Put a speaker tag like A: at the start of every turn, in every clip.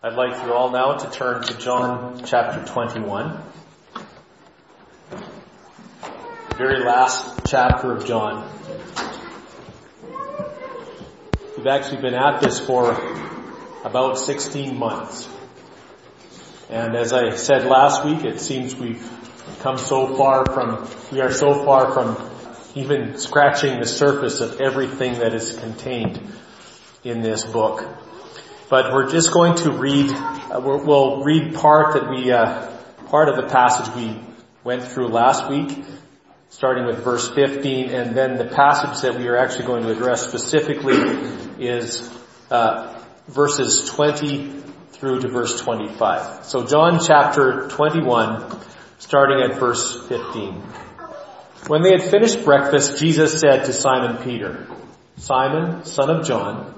A: I'd like you all now to turn to John chapter 21. Very last chapter of John. We've actually been at this for about 16 months. And as I said last week, it seems we've come so far from, we are so far from even scratching the surface of everything that is contained in this book. But we're just going to read, uh, we'll read part that we, uh, part of the passage we went through last week, starting with verse 15, and then the passage that we are actually going to address specifically is uh, verses 20 through to verse 25. So John chapter 21, starting at verse 15. When they had finished breakfast, Jesus said to Simon Peter, Simon, son of John,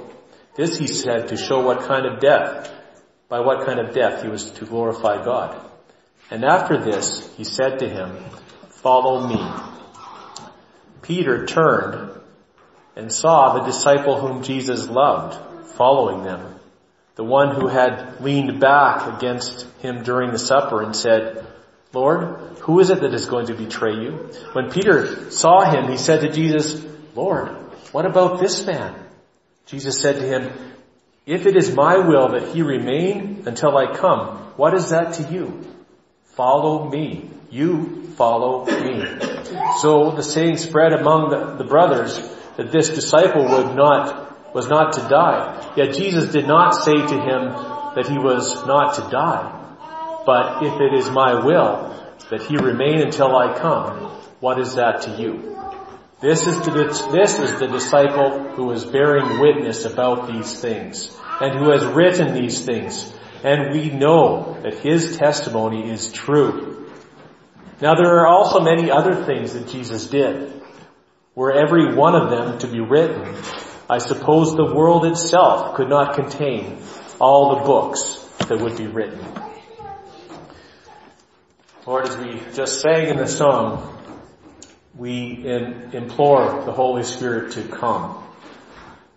A: This he said to show what kind of death, by what kind of death he was to glorify God. And after this, he said to him, follow me. Peter turned and saw the disciple whom Jesus loved following them. The one who had leaned back against him during the supper and said, Lord, who is it that is going to betray you? When Peter saw him, he said to Jesus, Lord, what about this man? Jesus said to him, if it is my will that he remain until I come, what is that to you? Follow me. You follow me. So the saying spread among the, the brothers that this disciple would not, was not to die. Yet Jesus did not say to him that he was not to die. But if it is my will that he remain until I come, what is that to you? This is the, this is the disciple who is bearing witness about these things and who has written these things. And we know that his testimony is true. Now there are also many other things that Jesus did. Were every one of them to be written, I suppose the world itself could not contain all the books that would be written. Lord, as we just sang in the song, we in, implore the Holy Spirit to come.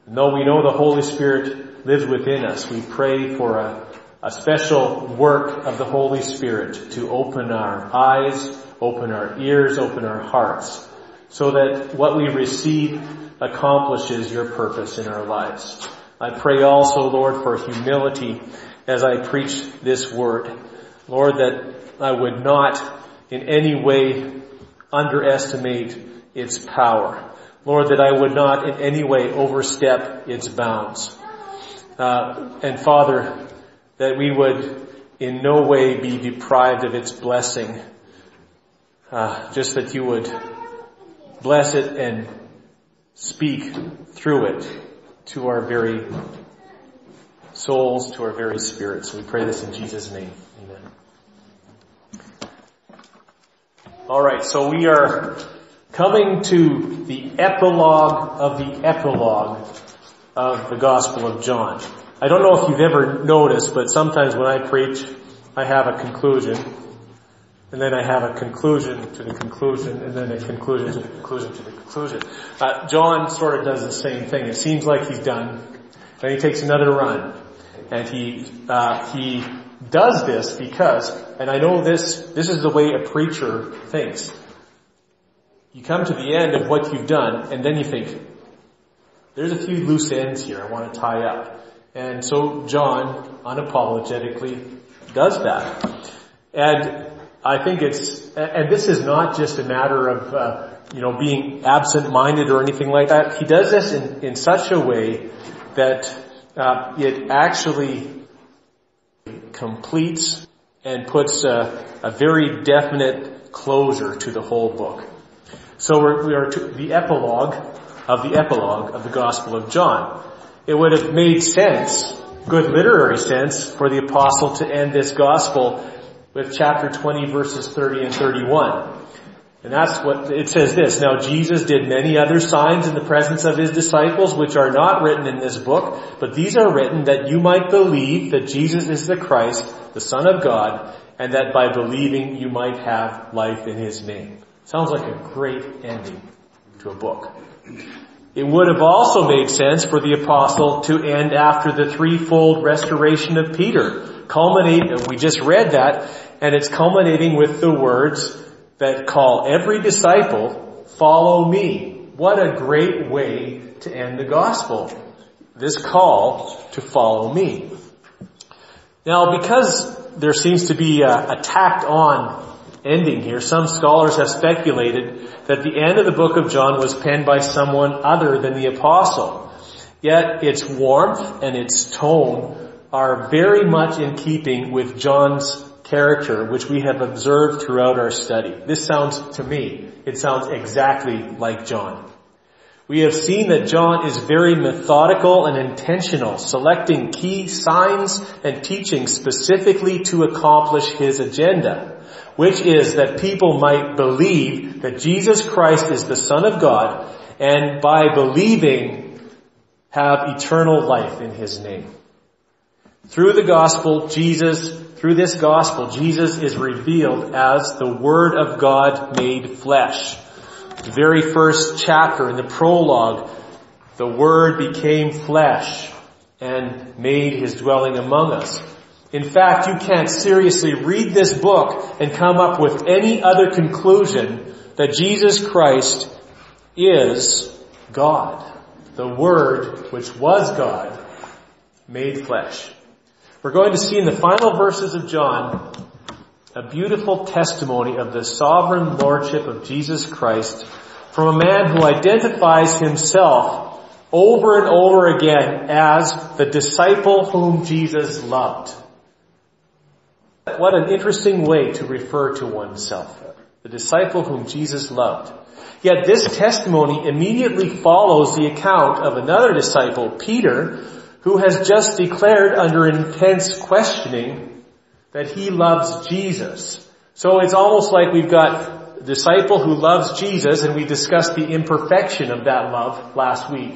A: And though we know the Holy Spirit lives within us, we pray for a, a special work of the Holy Spirit to open our eyes, open our ears, open our hearts, so that what we receive accomplishes your purpose in our lives. I pray also, Lord, for humility as I preach this word. Lord, that I would not in any way underestimate its power. Lord, that I would not in any way overstep its bounds. Uh, and Father, that we would in no way be deprived of its blessing. Uh, just that you would bless it and speak through it to our very souls, to our very spirits. We pray this in Jesus' name. Alright, so we are coming to the epilogue of the epilogue of the Gospel of John. I don't know if you've ever noticed, but sometimes when I preach, I have a conclusion, and then I have a conclusion to the conclusion, and then a conclusion to the conclusion to the conclusion. Uh, John sort of does the same thing. It seems like he's done, then he takes another run, and he uh, he does this because, and I know this, this is the way a preacher thinks. You come to the end of what you've done and then you think, there's a few loose ends here I want to tie up. And so John unapologetically does that. And I think it's, and this is not just a matter of, uh, you know, being absent-minded or anything like that. He does this in, in such a way that uh, it actually completes and puts a, a, very definite closure to the whole book. So we're, we are the epilogue of the epilogue of the Gospel of John. It would have made sense, good literary sense, for the apostle to end this gospel with chapter 20 verses 30 and 31. And that's what, it says this, Now Jesus did many other signs in the presence of his disciples which are not written in this book, but these are written that you might believe that Jesus is the Christ, the Son of God, and that by believing you might have life in his name. Sounds like a great ending to a book. It would have also made sense for the apostle to end after the threefold restoration of Peter. Culminate, we just read that, and it's culminating with the words that call every disciple, follow me. What a great way to end the gospel. This call to follow me. Now, because there seems to be a, a tacked on ending here, some scholars have speculated that the end of the book of John was penned by someone other than the apostle. Yet its warmth and its tone are very much in keeping with John's character, which we have observed throughout our study. This sounds, to me, it sounds exactly like John. We have seen that John is very methodical and intentional, selecting key signs and teachings specifically to accomplish his agenda, which is that people might believe that Jesus Christ is the Son of God and by believing have eternal life in his name. Through the gospel, Jesus through this gospel, Jesus is revealed as the Word of God made flesh. The very first chapter in the prologue, the Word became flesh and made His dwelling among us. In fact, you can't seriously read this book and come up with any other conclusion that Jesus Christ is God. The Word, which was God, made flesh. We're going to see in the final verses of John a beautiful testimony of the sovereign lordship of Jesus Christ from a man who identifies himself over and over again as the disciple whom Jesus loved. What an interesting way to refer to oneself. The disciple whom Jesus loved. Yet this testimony immediately follows the account of another disciple, Peter, who has just declared under intense questioning that he loves Jesus. So it's almost like we've got a disciple who loves Jesus and we discussed the imperfection of that love last week.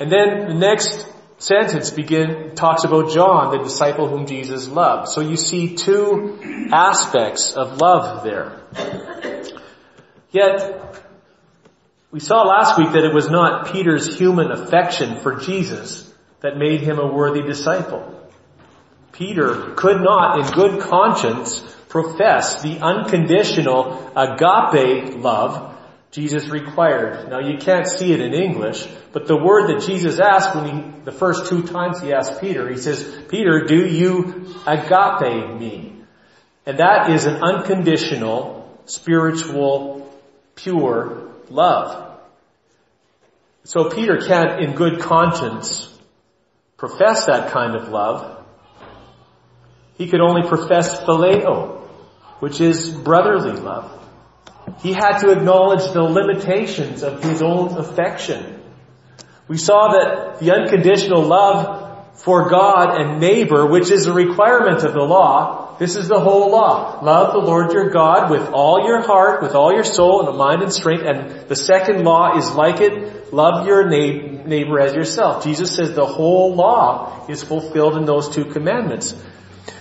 A: And then the next sentence begin, talks about John, the disciple whom Jesus loved. So you see two aspects of love there. Yet, we saw last week that it was not Peter's human affection for Jesus that made him a worthy disciple. Peter could not in good conscience profess the unconditional agape love Jesus required. Now you can't see it in English, but the word that Jesus asked when he, the first two times he asked Peter, he says, Peter, do you agape me? And that is an unconditional, spiritual, pure love. So Peter can't in good conscience profess that kind of love. He could only profess phileo, which is brotherly love. He had to acknowledge the limitations of his own affection. We saw that the unconditional love for God and neighbor, which is a requirement of the law, this is the whole law. Love the Lord your God with all your heart, with all your soul and mind and strength. And the second law is like it, love your neighbor as yourself. Jesus says the whole law is fulfilled in those two commandments.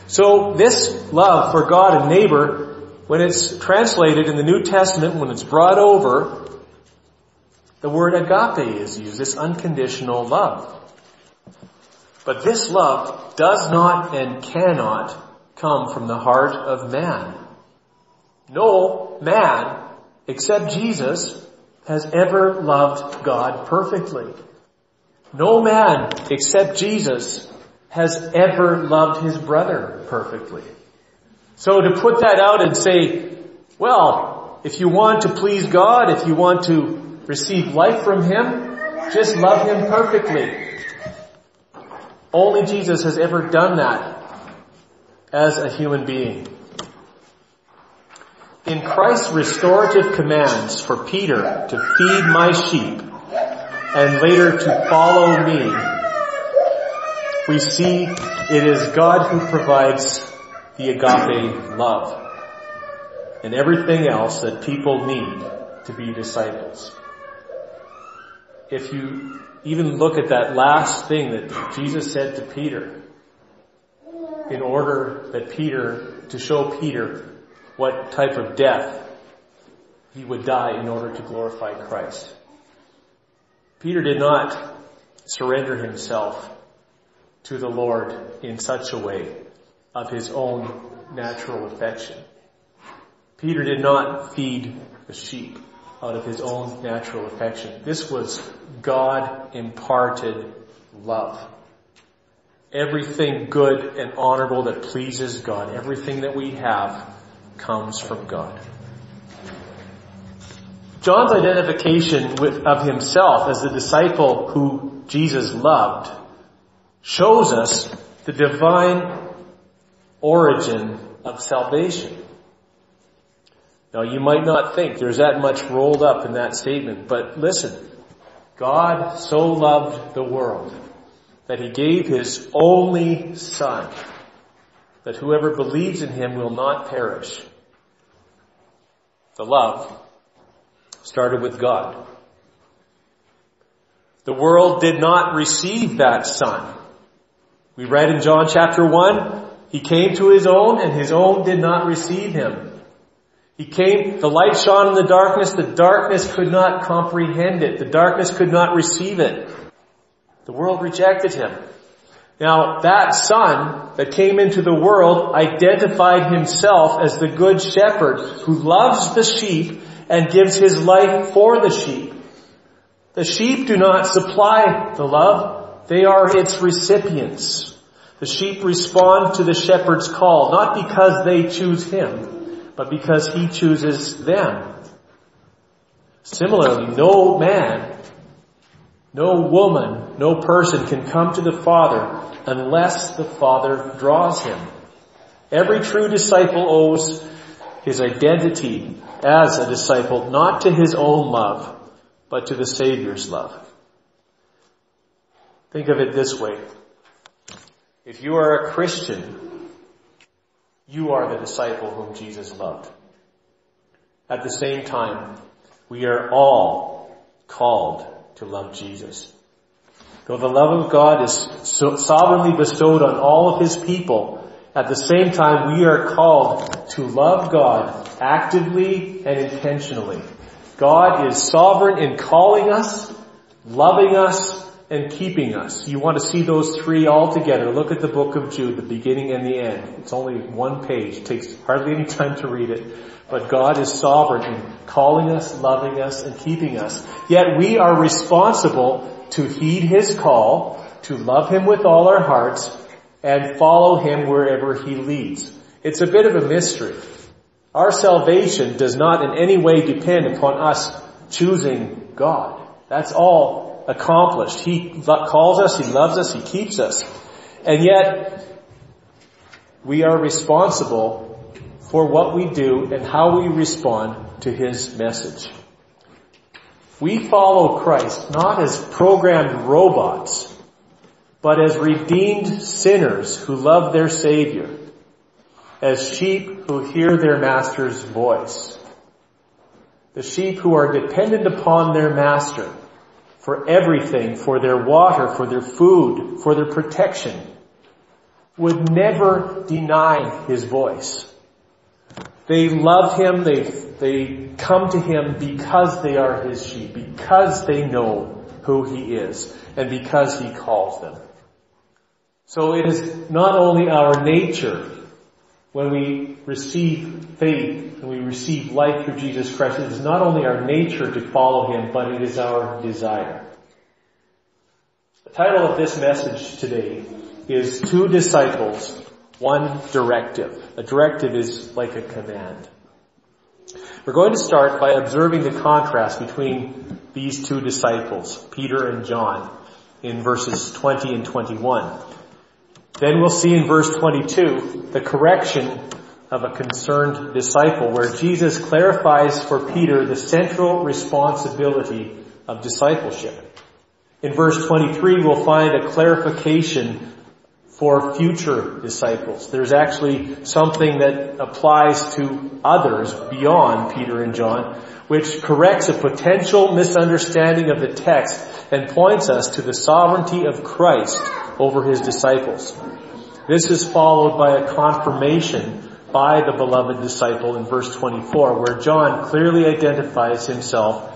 A: So this love for God and neighbor, when it's translated in the New Testament, when it's brought over, the word agape is used, this unconditional love. But this love does not and cannot come from the heart of man. No man, except Jesus, has ever loved God perfectly. No man, except Jesus, has ever loved his brother perfectly. So to put that out and say, well, if you want to please God, if you want to receive life from Him, just love Him perfectly. Only Jesus has ever done that as a human being. In Christ's restorative commands for Peter to feed my sheep and later to follow me, we see it is God who provides the agape love and everything else that people need to be disciples. If you even look at that last thing that Jesus said to Peter, in order that Peter, to show Peter what type of death he would die in order to glorify Christ. Peter did not surrender himself to the Lord in such a way of his own natural affection. Peter did not feed the sheep out of his own natural affection. This was God imparted love. Everything good and honorable that pleases God, everything that we have comes from God. John's identification with, of himself as the disciple who Jesus loved shows us the divine origin of salvation. Now you might not think there's that much rolled up in that statement, but listen. God so loved the world that he gave his only son that whoever believes in him will not perish. The love started with God. The world did not receive that son. We read in John chapter 1, he came to his own and his own did not receive him. He came, the light shone in the darkness, the darkness could not comprehend it, the darkness could not receive it. The world rejected him. Now, that son that came into the world identified himself as the good shepherd who loves the sheep and gives his life for the sheep. The sheep do not supply the love, they are its recipients. The sheep respond to the shepherd's call, not because they choose him, but because he chooses them. Similarly, no man, no woman, no person can come to the Father unless the Father draws him. Every true disciple owes his identity as a disciple not to his own love, but to the Savior's love. Think of it this way. If you are a Christian, you are the disciple whom Jesus loved. At the same time, we are all called to love Jesus. Though the love of God is so sovereignly bestowed on all of His people, at the same time we are called to love God actively and intentionally. God is sovereign in calling us, loving us, and keeping us. You want to see those three all together. Look at the book of Jude, the beginning and the end. It's only one page. It takes hardly any time to read it. But God is sovereign in calling us, loving us, and keeping us. Yet we are responsible to heed His call, to love Him with all our hearts, and follow Him wherever He leads. It's a bit of a mystery. Our salvation does not in any way depend upon us choosing God. That's all accomplished. He calls us, He loves us, He keeps us. And yet, we are responsible for what we do and how we respond to His message. We follow Christ not as programmed robots, but as redeemed sinners who love their Savior, as sheep who hear their Master's voice. The sheep who are dependent upon their Master for everything, for their water, for their food, for their protection, would never deny his voice. They love him, they, they come to him because they are his sheep, because they know who he is, and because he calls them. So it is not only our nature when we receive faith and we receive life through Jesus Christ, it is not only our nature to follow Him, but it is our desire. The title of this message today is Two Disciples, one directive. A directive is like a command. We're going to start by observing the contrast between these two disciples, Peter and John, in verses 20 and 21. Then we'll see in verse 22 the correction of a concerned disciple where Jesus clarifies for Peter the central responsibility of discipleship. In verse 23 we'll find a clarification for future disciples. There's actually something that applies to others beyond Peter and John, which corrects a potential misunderstanding of the text and points us to the sovereignty of Christ over his disciples. This is followed by a confirmation by the beloved disciple in verse 24, where John clearly identifies himself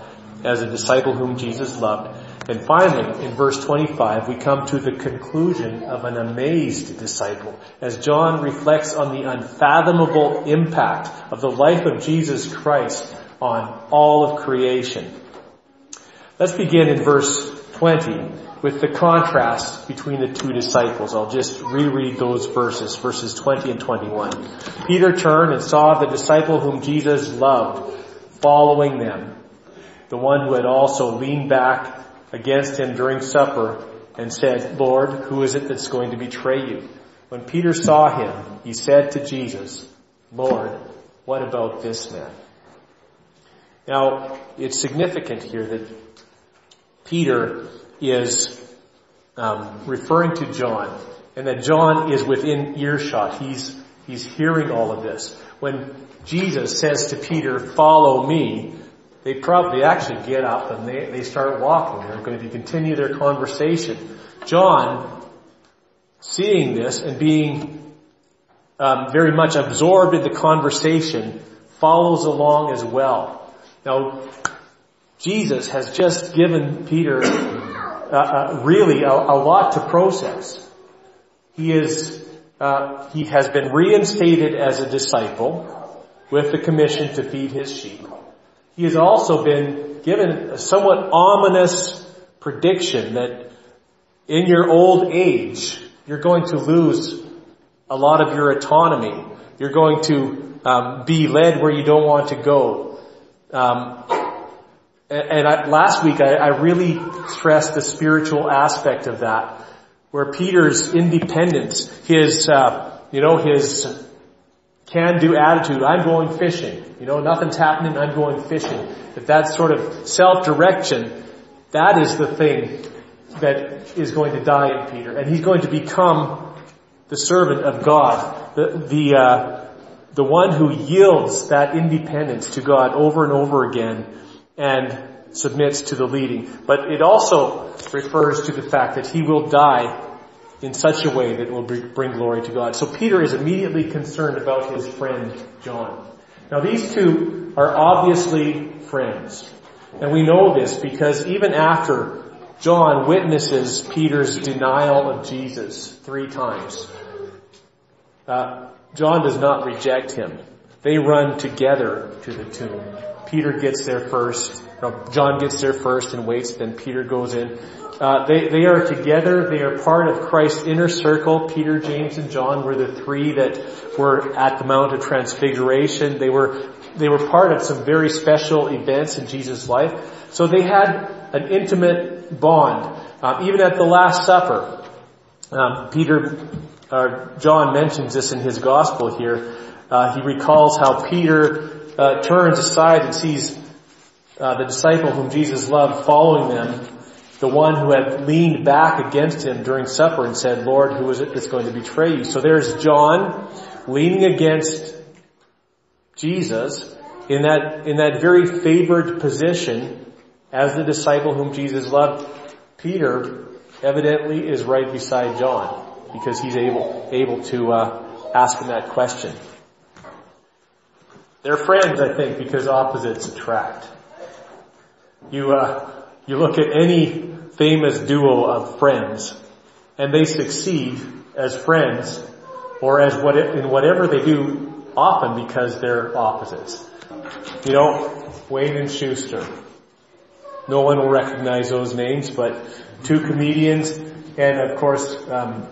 A: as a disciple whom Jesus loved and finally, in verse 25, we come to the conclusion of an amazed disciple as John reflects on the unfathomable impact of the life of Jesus Christ on all of creation. Let's begin in verse 20 with the contrast between the two disciples. I'll just reread those verses, verses 20 and 21. Peter turned and saw the disciple whom Jesus loved following them, the one who had also leaned back against him during supper and said, Lord, who is it that's going to betray you? When Peter saw him, he said to Jesus, Lord, what about this man? Now, it's significant here that Peter is um, referring to John, and that John is within earshot. He's he's hearing all of this. When Jesus says to Peter, "Follow me," they probably actually get up and they, they start walking. They're going to continue their conversation. John, seeing this and being um, very much absorbed in the conversation, follows along as well. Now, Jesus has just given Peter uh, uh, really a, a, lot to process. He is uh, he has been reinstated as a disciple with the commission to feed his sheep. He has also been given a somewhat ominous prediction that in your old age, you're going to lose a lot of your autonomy. You're going to um, be led where you don't want to go. Um, and, I, last week, I, I really stressed the spiritual aspect of that, where Peter's independence, his, uh, you know, his can-do attitude. I'm going fishing. You know, nothing's happening. I'm going fishing. If that sort of self-direction, that is the thing that is going to die in Peter, and he's going to become the servant of God, the the uh, the one who yields that independence to God over and over again, and submits to the leading. But it also refers to the fact that he will die in such a way that it will bring glory to God. So Peter is immediately concerned about his friend John. Now these two are obviously friends. And we know this because even after John witnesses Peter's denial of Jesus three times, uh, John does not reject him. They run together to the tomb. Peter gets there first. No, John gets there first and waits, then Peter goes in. Uh, they, they are together. They are part of Christ's inner circle. Peter, James, and John were the three that were at the Mount of Transfiguration. They were, they were part of some very special events in Jesus' life. So they had an intimate bond. Um, even at the Last Supper, um, Peter, uh, John mentions this in his gospel here. Uh, he recalls how Peter uh, turns aside and sees uh, the disciple whom Jesus loved following them the one who had leaned back against him during supper and said, Lord, who is it that's going to betray you? So there's John leaning against Jesus in that, in that very favored position as the disciple whom Jesus loved. Peter evidently is right beside John because he's able, able to, uh, ask him that question. They're friends, I think, because opposites attract. You, uh, you look at any famous duo of friends, and they succeed as friends or as what in whatever they do often because they're opposites. You know, Wayne and Schuster. No one will recognize those names, but two comedians, and of course, um,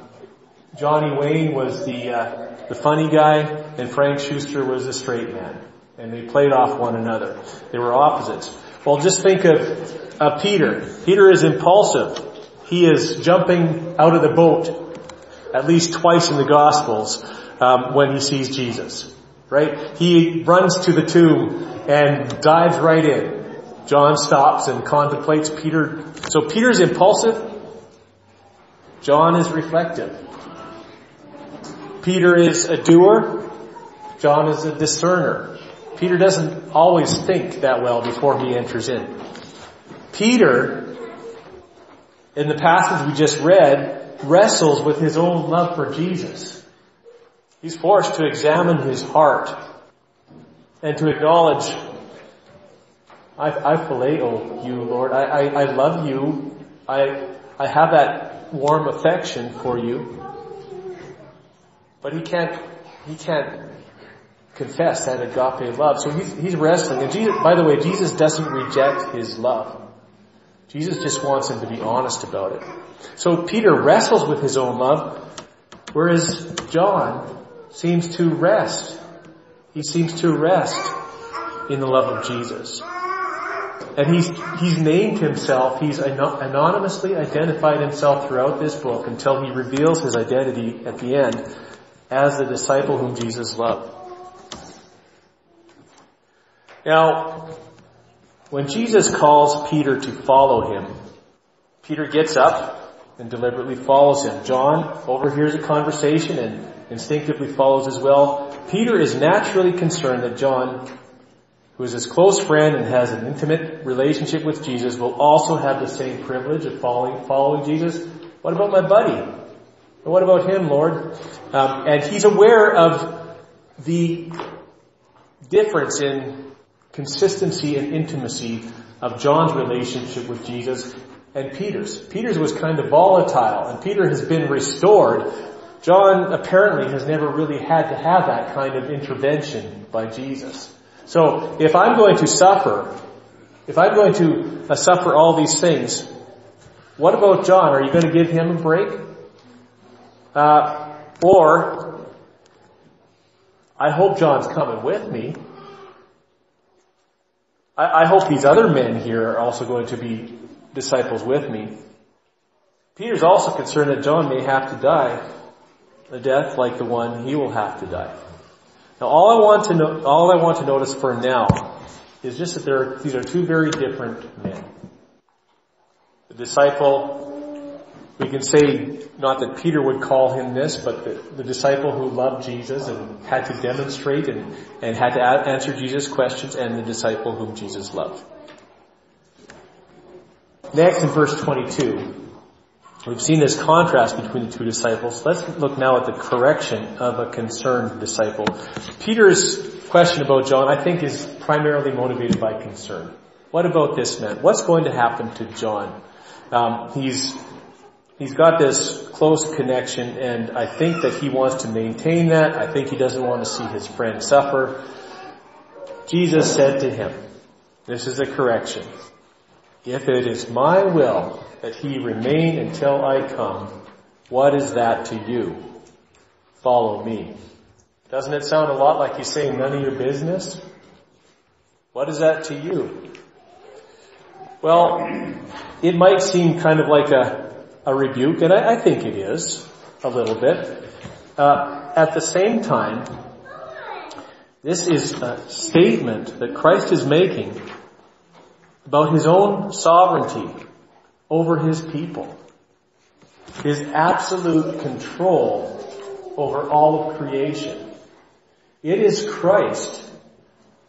A: Johnny Wayne was the, uh, the funny guy and Frank Schuster was the straight man. And they played off one another. They were opposites. Well, just think of, Peter. Peter is impulsive. He is jumping out of the boat at least twice in the Gospels um, when he sees Jesus. Right? He runs to the tomb and dives right in. John stops and contemplates Peter. So Peter's impulsive. John is reflective. Peter is a doer. John is a discerner. Peter doesn't always think that well before he enters in. Peter, in the passage we just read, wrestles with his own love for Jesus. He's forced to examine his heart and to acknowledge, I, I phileo you, Lord. I, I, I love you. I, I have that warm affection for you. But he can't, he can't confess that agape love. So he's, he's wrestling. And Jesus, by the way, Jesus doesn't reject his love. Jesus just wants him to be honest about it. So Peter wrestles with his own love, whereas John seems to rest. He seems to rest in the love of Jesus. And he's, he's named himself, he's anonymously identified himself throughout this book until he reveals his identity at the end as the disciple whom Jesus loved. Now, when Jesus calls Peter to follow him, Peter gets up and deliberately follows him. John overhears a conversation and instinctively follows as well. Peter is naturally concerned that John, who is his close friend and has an intimate relationship with Jesus, will also have the same privilege of following, following Jesus. What about my buddy? What about him, Lord? Um, and he's aware of the difference in consistency and intimacy of John's relationship with Jesus and Peter's. Peter's was kind of volatile and Peter has been restored. John apparently has never really had to have that kind of intervention by Jesus. So if I'm going to suffer, if I'm going to uh, suffer all these things, what about John? Are you going to give him a break? Uh, or, I hope John's coming with me. I, I hope these other men here are also going to be disciples with me. Peter's also concerned that John may have to die a death like the one he will have to die. Now all I want to know, all I want to notice for now is just that there, these are two very different men. The disciple we can say, not that Peter would call him this, but the, the disciple who loved Jesus and had to demonstrate and, and had to answer Jesus' questions, and the disciple whom Jesus loved. Next, in verse 22, we've seen this contrast between the two disciples. Let's look now at the correction of a concerned disciple. Peter's question about John, I think, is primarily motivated by concern. What about this man? What's going to happen to John? Um, he's he's got this close connection and I think that he wants to maintain that. I think he doesn't want to see his friend suffer. Jesus said to him, this is a correction. If it is my will that he remain until I come, what is that to you? Follow me. Doesn't it sound a lot like he's saying none of your business? What is that to you? Well, it might seem kind of like a a rebuke, and I, I think it is a little bit. Uh, at the same time, this is a statement that Christ is making about his own sovereignty over his people, his absolute control over all of creation. It is Christ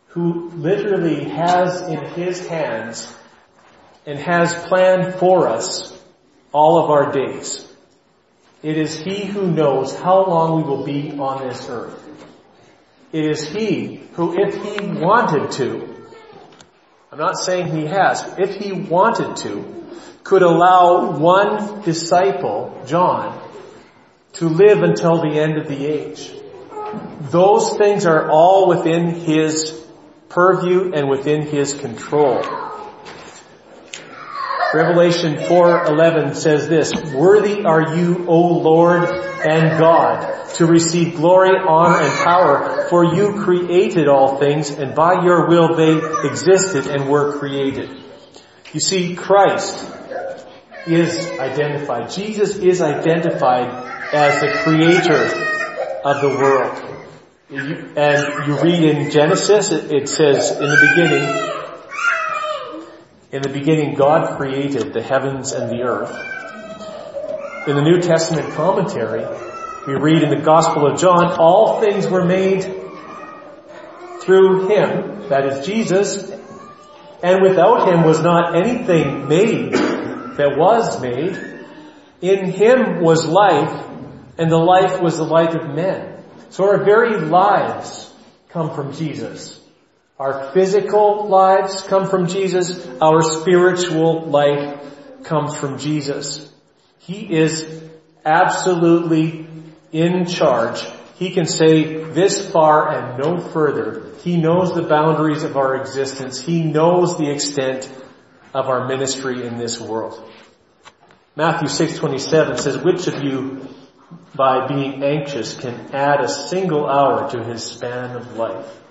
A: who literally has in his hands and has planned for us all of our days. It is He who knows how long we will be on this earth. It is He who, if He wanted to, I'm not saying He has, if He wanted to, could allow one disciple, John, to live until the end of the age. Those things are all within His purview and within His control. Revelation 4:11 says this, "Worthy are you, O Lord and God, to receive glory, honor, and power, for you created all things, and by your will they existed and were created." You see, Christ is identified. Jesus is identified as the creator of the world. And you read in Genesis, it says, in the beginning, in the beginning, God created the heavens and the earth. In the New Testament commentary, we read in the Gospel of John, all things were made through Him, that is Jesus, and without Him was not anything made that was made. In Him was life, and the life was the light of men. So our very lives come from Jesus. Our physical lives come from Jesus. Our spiritual life comes from Jesus. He is absolutely in charge. He can say this far and no further. He knows the boundaries of our existence. He knows the extent of our ministry in this world. Matthew 6:27 says, "Which of you by being anxious can add a single hour to his span of life?"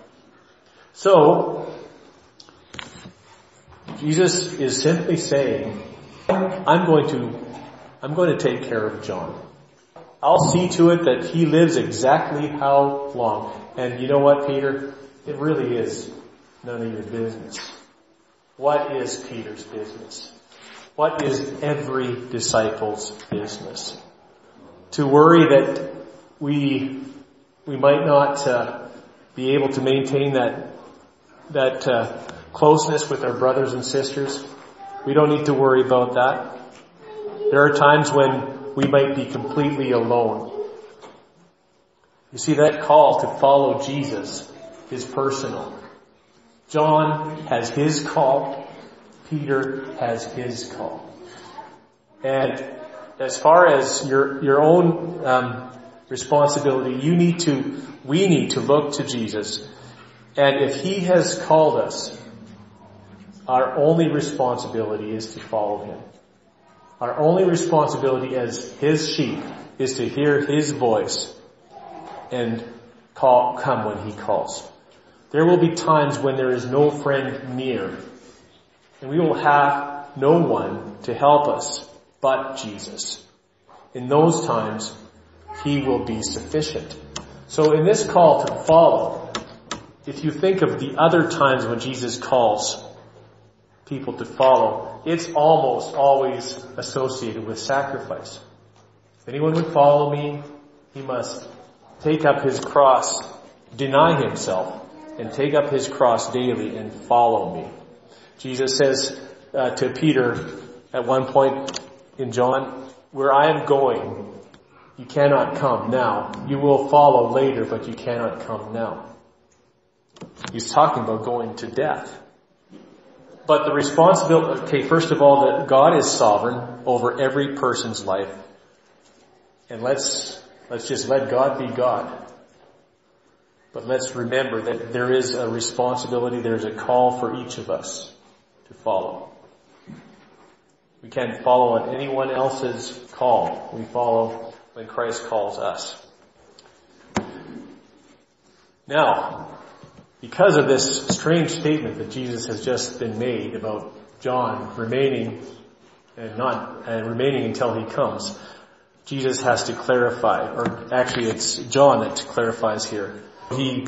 A: So, Jesus is simply saying, I'm going to, I'm going to take care of John. I'll see to it that he lives exactly how long. And you know what, Peter? It really is none of your business. What is Peter's business? What is every disciple's business? To worry that we, we might not uh, be able to maintain that that uh, closeness with our brothers and sisters. We don't need to worry about that. There are times when we might be completely alone. You see, that call to follow Jesus is personal. John has his call. Peter has his call. And as far as your, your own um, responsibility, you need to, we need to look to Jesus and if He has called us, our only responsibility is to follow Him. Our only responsibility as His sheep is to hear His voice and call, come when He calls. There will be times when there is no friend near, and we will have no one to help us but Jesus. In those times, He will be sufficient. So in this call to follow, if you think of the other times when Jesus calls people to follow, it's almost always associated with sacrifice. If anyone would follow me, he must take up his cross, deny himself, and take up his cross daily and follow me. Jesus says uh, to Peter at one point in John, where I am going, you cannot come now. You will follow later, but you cannot come now. He's talking about going to death. But the responsibility, okay, first of all, that God is sovereign over every person's life. And let's, let's just let God be God. But let's remember that there is a responsibility, there's a call for each of us to follow. We can't follow on anyone else's call. We follow when Christ calls us. Now, because of this strange statement that Jesus has just been made about John remaining and not and remaining until he comes, Jesus has to clarify, or actually it's John that clarifies here. He,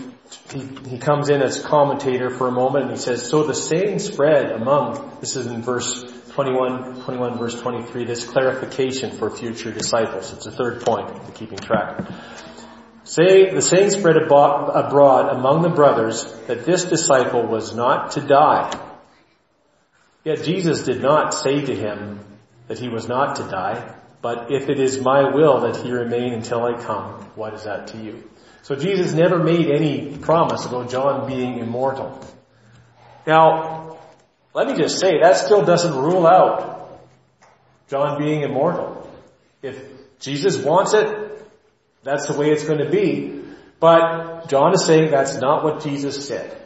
A: he, he comes in as commentator for a moment and he says, so the saying spread among, this is in verse 21, 21 verse 23, this clarification for future disciples. It's a third point keeping track. Say, the saying spread abroad among the brothers that this disciple was not to die. Yet Jesus did not say to him that he was not to die, but if it is my will that he remain until I come, what is that to you? So Jesus never made any promise about John being immortal. Now, let me just say, that still doesn't rule out John being immortal. If Jesus wants it, that's the way it's going to be. But John is saying that's not what Jesus said.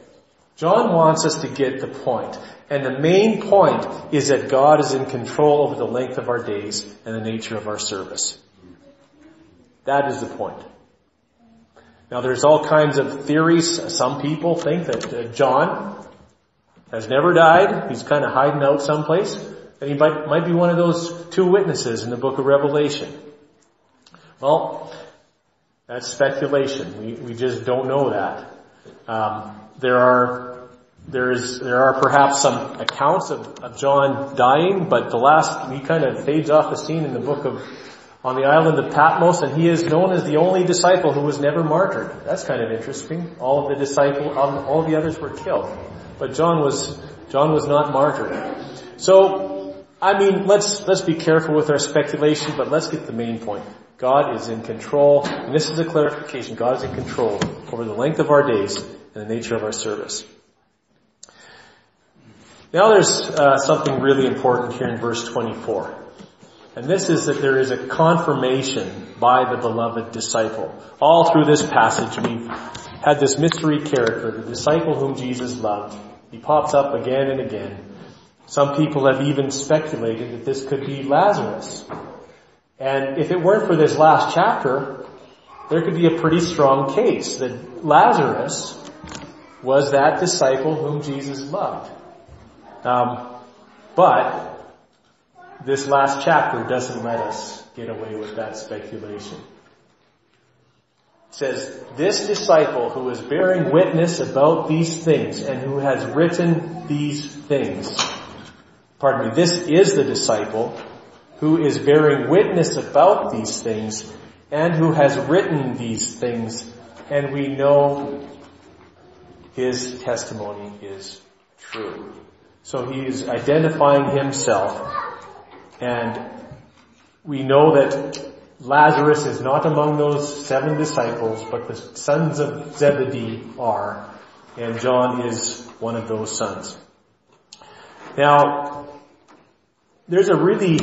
A: John wants us to get the point. And the main point is that God is in control over the length of our days and the nature of our service. That is the point. Now there's all kinds of theories. Some people think that John has never died. He's kind of hiding out someplace. And he might, might be one of those two witnesses in the book of Revelation. Well, that's speculation. We, we just don't know that. Um, there are there is there are perhaps some accounts of, of John dying, but the last he kind of fades off the scene in the book of on the island of Patmos, and he is known as the only disciple who was never martyred. That's kind of interesting. All of the disciple, all the others were killed, but John was John was not martyred. So, I mean, let's let's be careful with our speculation, but let's get the main point. God is in control, and this is a clarification. God is in control over the length of our days and the nature of our service. Now there's uh, something really important here in verse 24. And this is that there is a confirmation by the beloved disciple. All through this passage we've had this mystery character, the disciple whom Jesus loved. He pops up again and again. Some people have even speculated that this could be Lazarus. And if it weren't for this last chapter, there could be a pretty strong case that Lazarus was that disciple whom Jesus loved. Um, but this last chapter doesn't let us get away with that speculation. It says, this disciple who is bearing witness about these things and who has written these things. Pardon me, this is the disciple who is bearing witness about these things and who has written these things and we know his testimony is true. So he is identifying himself and we know that Lazarus is not among those seven disciples, but the sons of Zebedee are, and John is one of those sons. Now, there's a really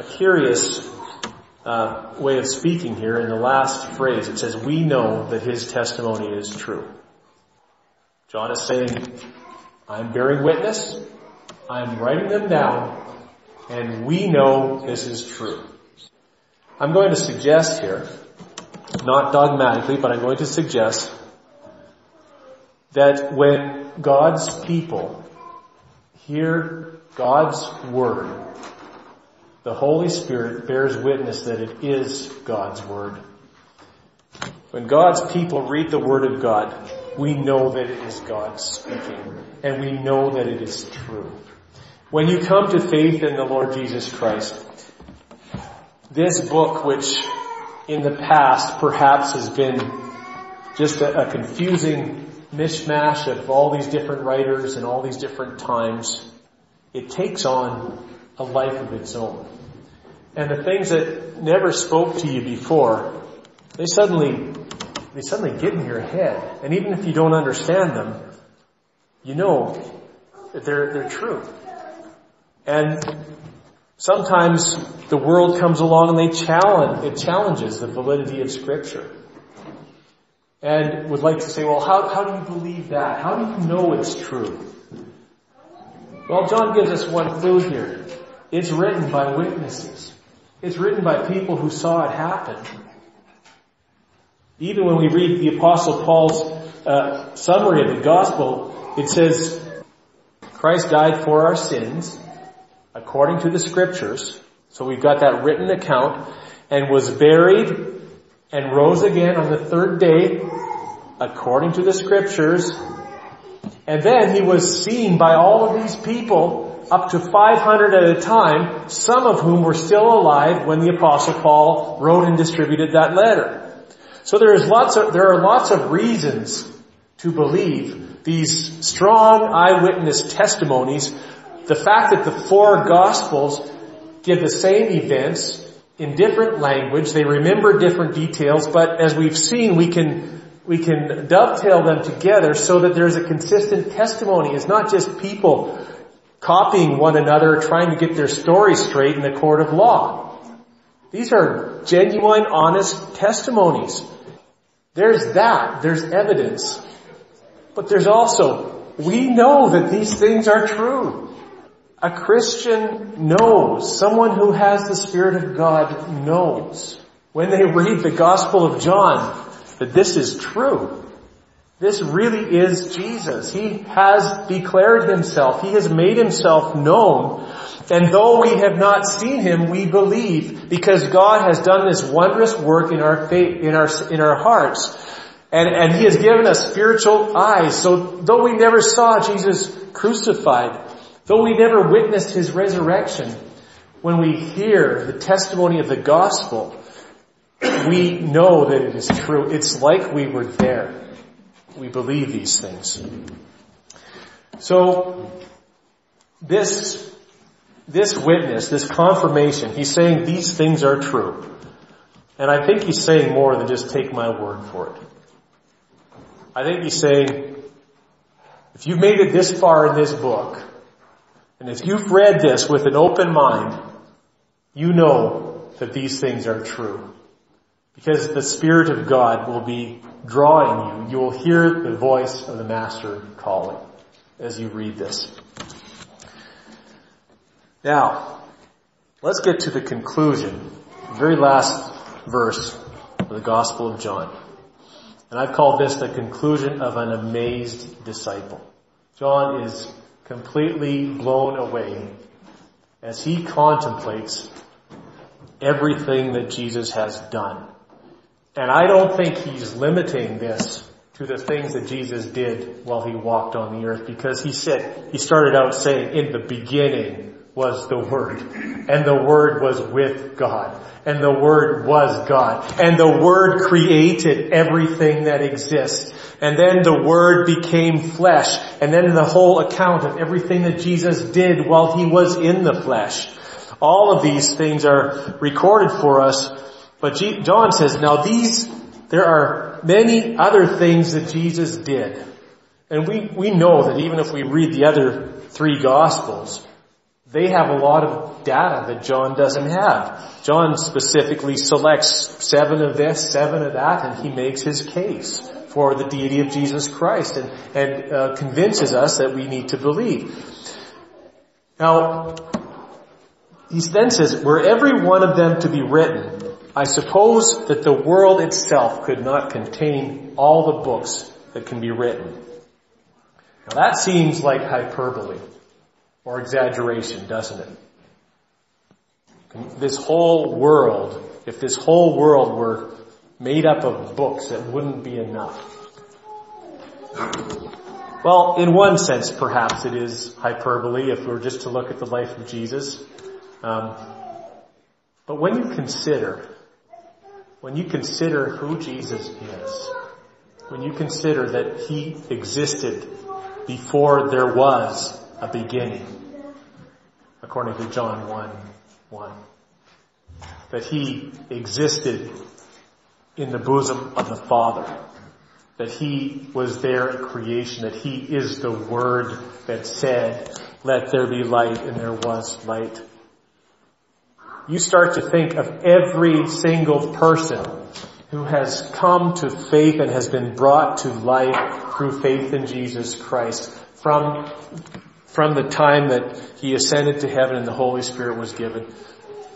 A: a curious uh, way of speaking here in the last phrase. It says, "We know that his testimony is true." John is saying, "I'm bearing witness. I'm writing them down and we know this is true. I'm going to suggest here, not dogmatically, but I'm going to suggest that when God's people hear God's Word, the Holy Spirit bears witness that it is God's Word. When God's people read the Word of God, we know that it is God speaking, and we know that it is true. When you come to faith in the Lord Jesus Christ, this book, which in the past perhaps has been just a, a, confusing mishmash of all these different writers and all these different times, it takes on a life of its own. And the things that never spoke to you before, they suddenly, they suddenly get in your head. And even if you don't understand them, you know that they're, they're true. And sometimes the world comes along and they challenge, it challenges the validity of scripture. And would like to say, well, how, how do you believe that? How do you know it's true? Well, John gives us one clue here. It's written by witnesses. It's written by people who saw it happen. Even when we read the apostle Paul's uh, summary of the gospel, it says, Christ died for our sins according to the scriptures. So we've got that written account and was buried and rose again on the third day according to the scriptures. And then he was seen by all of these people up to 500 at a time, some of whom were still alive when the apostle Paul wrote and distributed that letter. So there is lots of, there are lots of reasons to believe these strong eyewitness testimonies the fact that the four gospels give the same events in different language, they remember different details, but as we've seen, we can, we can dovetail them together so that there's a consistent testimony. It's not just people copying one another, trying to get their story straight in the court of law. These are genuine, honest testimonies. There's that. There's evidence. But there's also, we know that these things are true. A Christian knows, someone who has the Spirit of God knows, when they read the Gospel of John, that this is true. This really is Jesus. He has declared himself. He has made himself known. And though we have not seen him, we believe because God has done this wondrous work in our faith, in our, in our hearts. And, and he has given us spiritual eyes. So though we never saw Jesus crucified, though we never witnessed his resurrection, when we hear the testimony of the gospel, we know that it is true. It's like we were there. We believe these things. So, this, this witness, this confirmation, he's saying these things are true. And I think he's saying more than just take my word for it. I think he's saying, if you've made it this far in this book, and if you've read this with an open mind, you know that these things are true. Because the Spirit of God will be drawing you. You will hear the voice of the Master calling as you read this. Now, let's get to the conclusion, the very last verse of the Gospel of John. And I've called this the conclusion of an amazed disciple. John is completely blown away as he contemplates everything that Jesus has done. And I don't think he's limiting this to the things that Jesus did while he walked on the earth because he said, he started out saying, in the beginning was the Word. And the Word was with God. And the Word was God. And the Word created everything that exists. And then the Word became flesh. And then the whole account of everything that Jesus did while he was in the flesh. All of these things are recorded for us but John says, now these, there are many other things that Jesus did. And we, we know that even if we read the other three gospels, they have a lot of data that John doesn't have. John specifically selects seven of this, seven of that, and he makes his case for the deity of Jesus Christ and, and uh, convinces us that we need to believe. Now, he then says, were every one of them to be written, I suppose that the world itself could not contain all the books that can be written. Now that seems like hyperbole or exaggeration, doesn't it? This whole world, if this whole world were made up of books, it wouldn't be enough. Well, in one sense, perhaps it is hyperbole if we were just to look at the life of Jesus. Um, but when you consider when you consider who Jesus is, when you consider that He existed before there was a beginning, according to John 1, 1, that He existed in the bosom of the Father, that He was there at creation, that He is the Word that said, let there be light, and there was light you start to think of every single person who has come to faith and has been brought to life through faith in Jesus Christ from, from the time that he ascended to heaven and the Holy Spirit was given.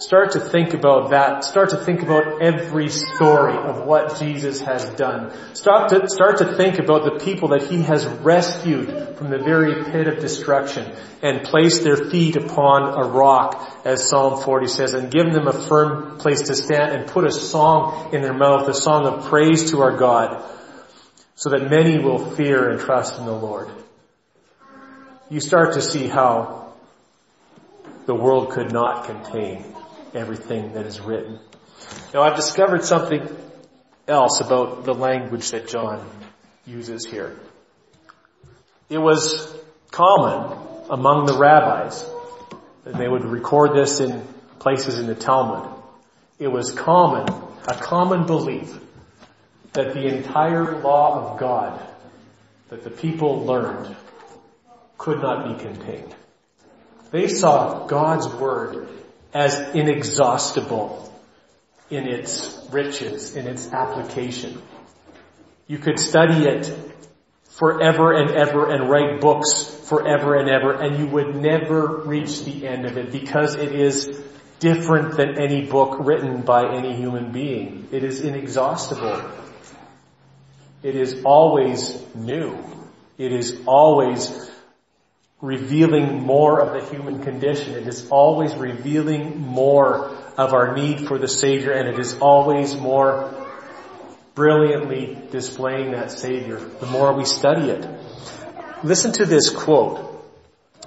A: Start to think about that. Start to think about every story of what Jesus has done. Start to, start to think about the people that He has rescued from the very pit of destruction and placed their feet upon a rock, as Psalm 40 says, and given them a firm place to stand and put a song in their mouth, a song of praise to our God, so that many will fear and trust in the Lord. You start to see how the world could not contain everything that is written. Now I've discovered something else about the language that John uses here. It was common among the rabbis, and they would record this in places in the Talmud. It was common, a common belief that the entire law of God that the people learned could not be contained. They saw God's Word as inexhaustible in its riches, in its application. You could study it forever and ever and write books forever and ever and you would never reach the end of it because it is different than any book written by any human being. It is inexhaustible. It is always new. It is always revealing more of the human condition. It is always revealing more of our need for the Savior and it is always more brilliantly displaying that Savior the more we study it. Listen to this quote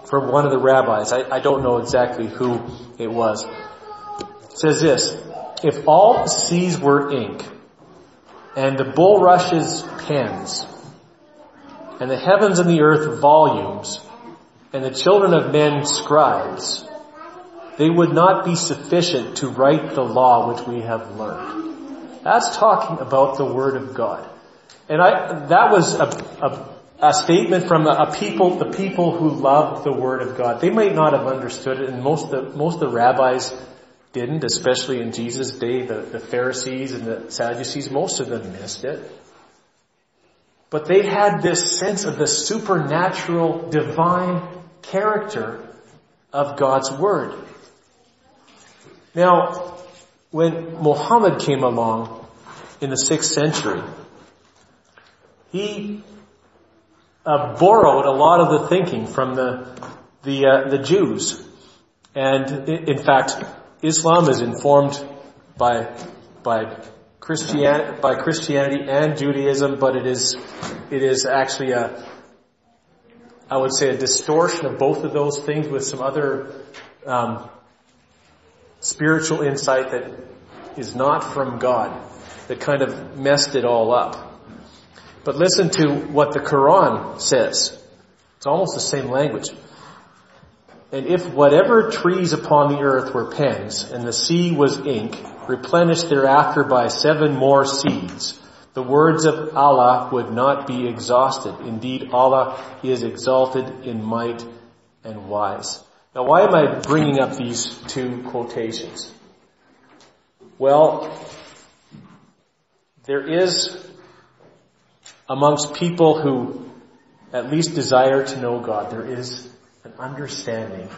A: from one of the rabbis. I, I don't know exactly who it was. It says this, if all seas were ink and the bulrushes pens and the heavens and the earth volumes and the children of men scribes, they would not be sufficient to write the law which we have learned. That's talking about the Word of God. And I, that was a, a, a statement from a, a, people, the people who loved the Word of God. They might not have understood it, and most of the, most of the rabbis didn't, especially in Jesus' day, the, the Pharisees and the Sadducees, most of them missed it. But they had this sense of the supernatural, divine character of God's Word. Now, when Muhammad came along in the 6th century, he uh, borrowed a lot of the thinking from the the, uh, the Jews, and in fact, Islam is informed by by Christian by Christianity and Judaism, but it is it is actually a I would say a distortion of both of those things with some other um, spiritual insight that is not from God that kind of messed it all up. But listen to what the Quran says. It's almost the same language. And if whatever trees upon the earth were pens, and the sea was ink, replenished thereafter by seven more seeds, the words of Allah would not be exhausted. Indeed, Allah is exalted in might and wise. Now why am I bringing up these two quotations? Well, there is amongst people who at least desire to know God, there is an understanding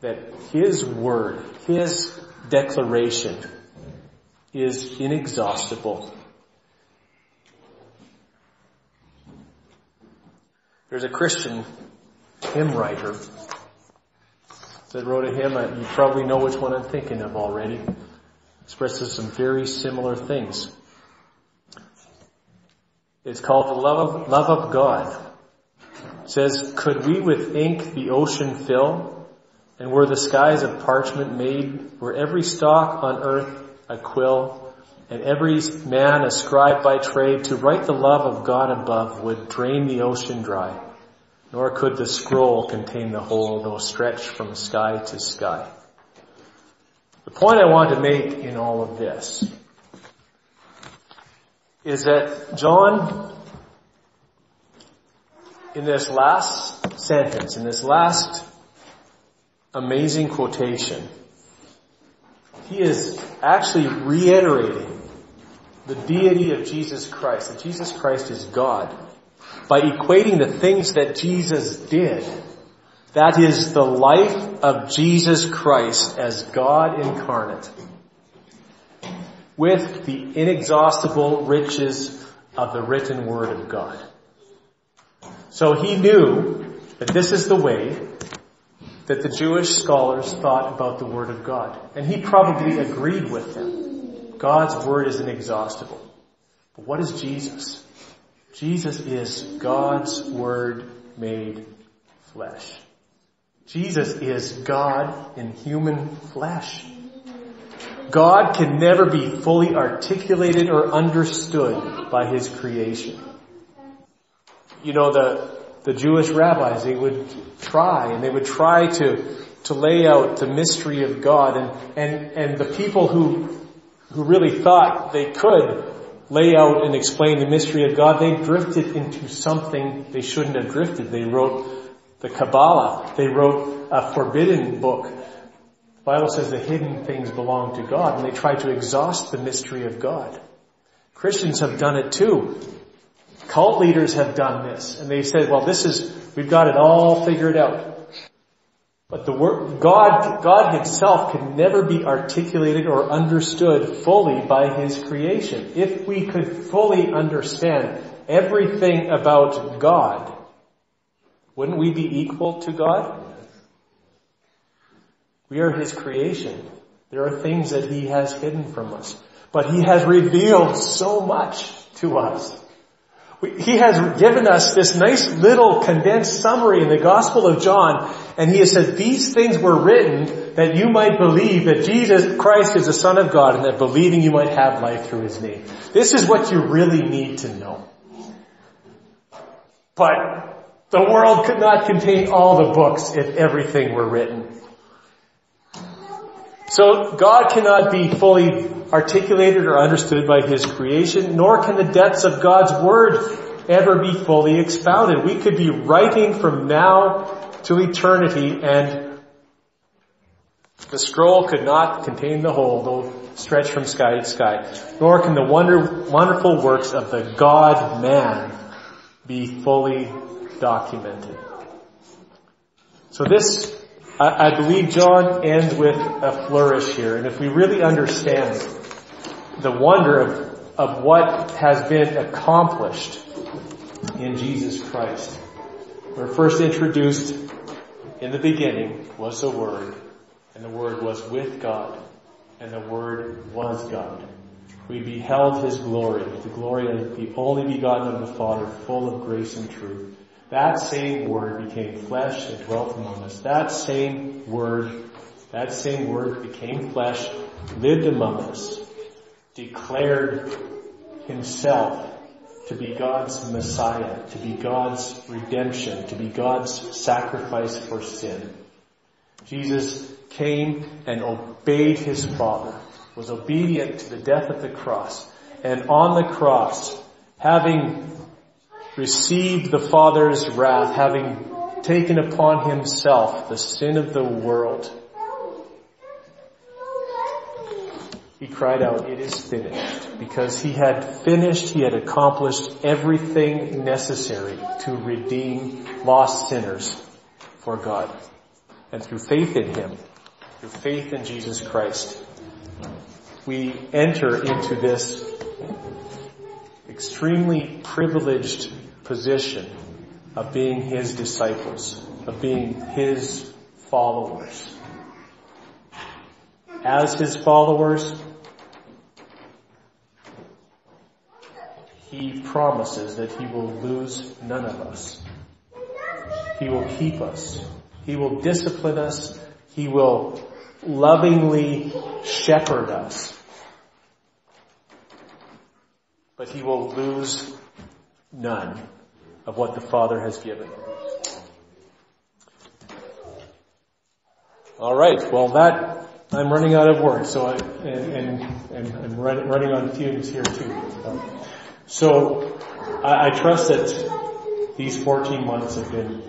A: that His Word, His declaration is inexhaustible. There's a Christian hymn writer that wrote a hymn, you probably know which one I'm thinking of already, expresses some very similar things. It's called the love of, love of God. It says, could we with ink the ocean fill, and were the skies of parchment made, were every stalk on earth a quill, and every man a scribe by trade, to write the love of God above would drain the ocean dry nor could the scroll contain the whole, though stretched from sky to sky. The point I want to make in all of this is that John, in this last sentence, in this last amazing quotation, he is actually reiterating the deity of Jesus Christ, that Jesus Christ is God by equating the things that Jesus did, that is the life of Jesus Christ as God incarnate, with the inexhaustible riches of the written word of God. So he knew that this is the way that the Jewish scholars thought about the Word of God. And he probably agreed with them. God's Word is inexhaustible. But what is Jesus? Jesus is God's Word made flesh. Jesus is God in human flesh. God can never be fully articulated or understood by His creation. You know, the, the Jewish rabbis, they would try and they would try to, to lay out the mystery of God and, and, and the people who, who really thought they could lay out and explain the mystery of God, they drifted into something they shouldn't have drifted. They wrote the Kabbalah. They wrote a forbidden book. The Bible says the hidden things belong to God, and they tried to exhaust the mystery of God. Christians have done it too. Cult leaders have done this, and they said, well, this is, we've got it all figured out. But the word, God, God himself can never be articulated or understood fully by his creation. If we could fully understand everything about God, wouldn't we be equal to God? We are his creation. There are things that he has hidden from us. But he has revealed so much to us. He has given us this nice little condensed summary in the Gospel of John, and he has said, these things were written that you might believe that Jesus Christ is the Son of God, and that believing you might have life through his name. This is what you really need to know. But the world could not contain all the books if everything were written. So God cannot be fully articulated or understood by His creation, nor can the depths of God's Word ever be fully expounded. We could be writing from now to eternity and the scroll could not contain the whole, though stretched from sky to sky. Nor can the wonder, wonderful works of the God-man be fully documented. So this I, believe John ends with a flourish here. And if we really understand the wonder of, of what has been accomplished in Jesus Christ, we're first introduced in the beginning was the Word, and the Word was with God, and the Word was God. We beheld His glory, the glory of the only begotten of the Father, full of grace and truth. That same word became flesh and dwelt among us. That same word, that same word became flesh, lived among us, declared himself to be God's Messiah, to be God's redemption, to be God's sacrifice for sin. Jesus came and obeyed his Father, was obedient to the death of the cross, and on the cross, having received the Father's wrath, having taken upon himself the sin of the world. He cried out, it is finished, because he had finished, he had accomplished everything necessary to redeem lost sinners for God. And through faith in him, through faith in Jesus Christ, we enter into this extremely privileged position of being His disciples, of being His followers. As His followers, He promises that He will lose none of us. He will keep us. He will discipline us. He will lovingly shepherd us. But He will lose none of what the Father has given. All right. Well, that I'm running out of words, so I and and, and I'm running on fumes here too. So I, I trust that these 14 months have been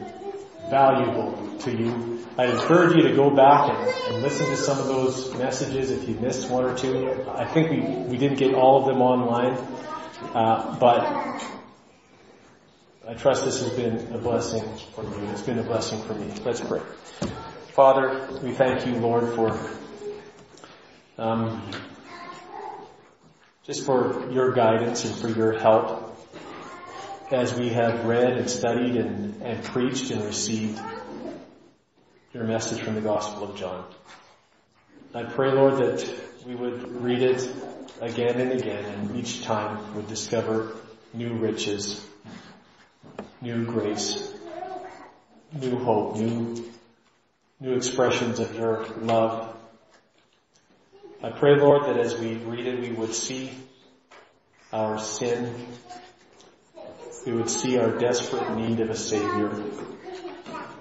A: valuable to you. I encourage you to go back and, and, listen to some of those messages if you missed one or two. I think we, we didn't get all of them online, uh, but I trust this has been a blessing for you. It's been a blessing for me. Let's pray. Father, we thank you, Lord, for um, just for your guidance and for your help as we have read and studied and, and preached and received your message from the Gospel of John. I pray, Lord, that we would read it again and again and each time would discover new riches new grace, new hope, new, new expressions of your love. I pray, Lord, that as we read it, we would see our sin. We would see our desperate need of a Savior.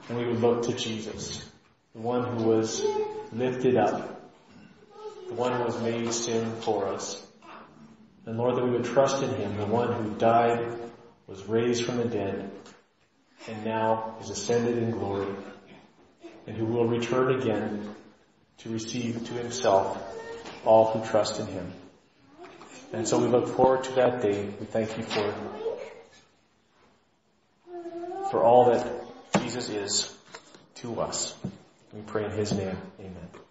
A: And we would look to Jesus, the one who was lifted up, the one who was made sin for us. And Lord, that we would trust in Him, the one who died was raised from the dead, and now is ascended in glory, and who will return again to receive to himself all who trust in him. And so we look forward to that day. We thank you for for all that Jesus is to us. We pray in His name. Amen.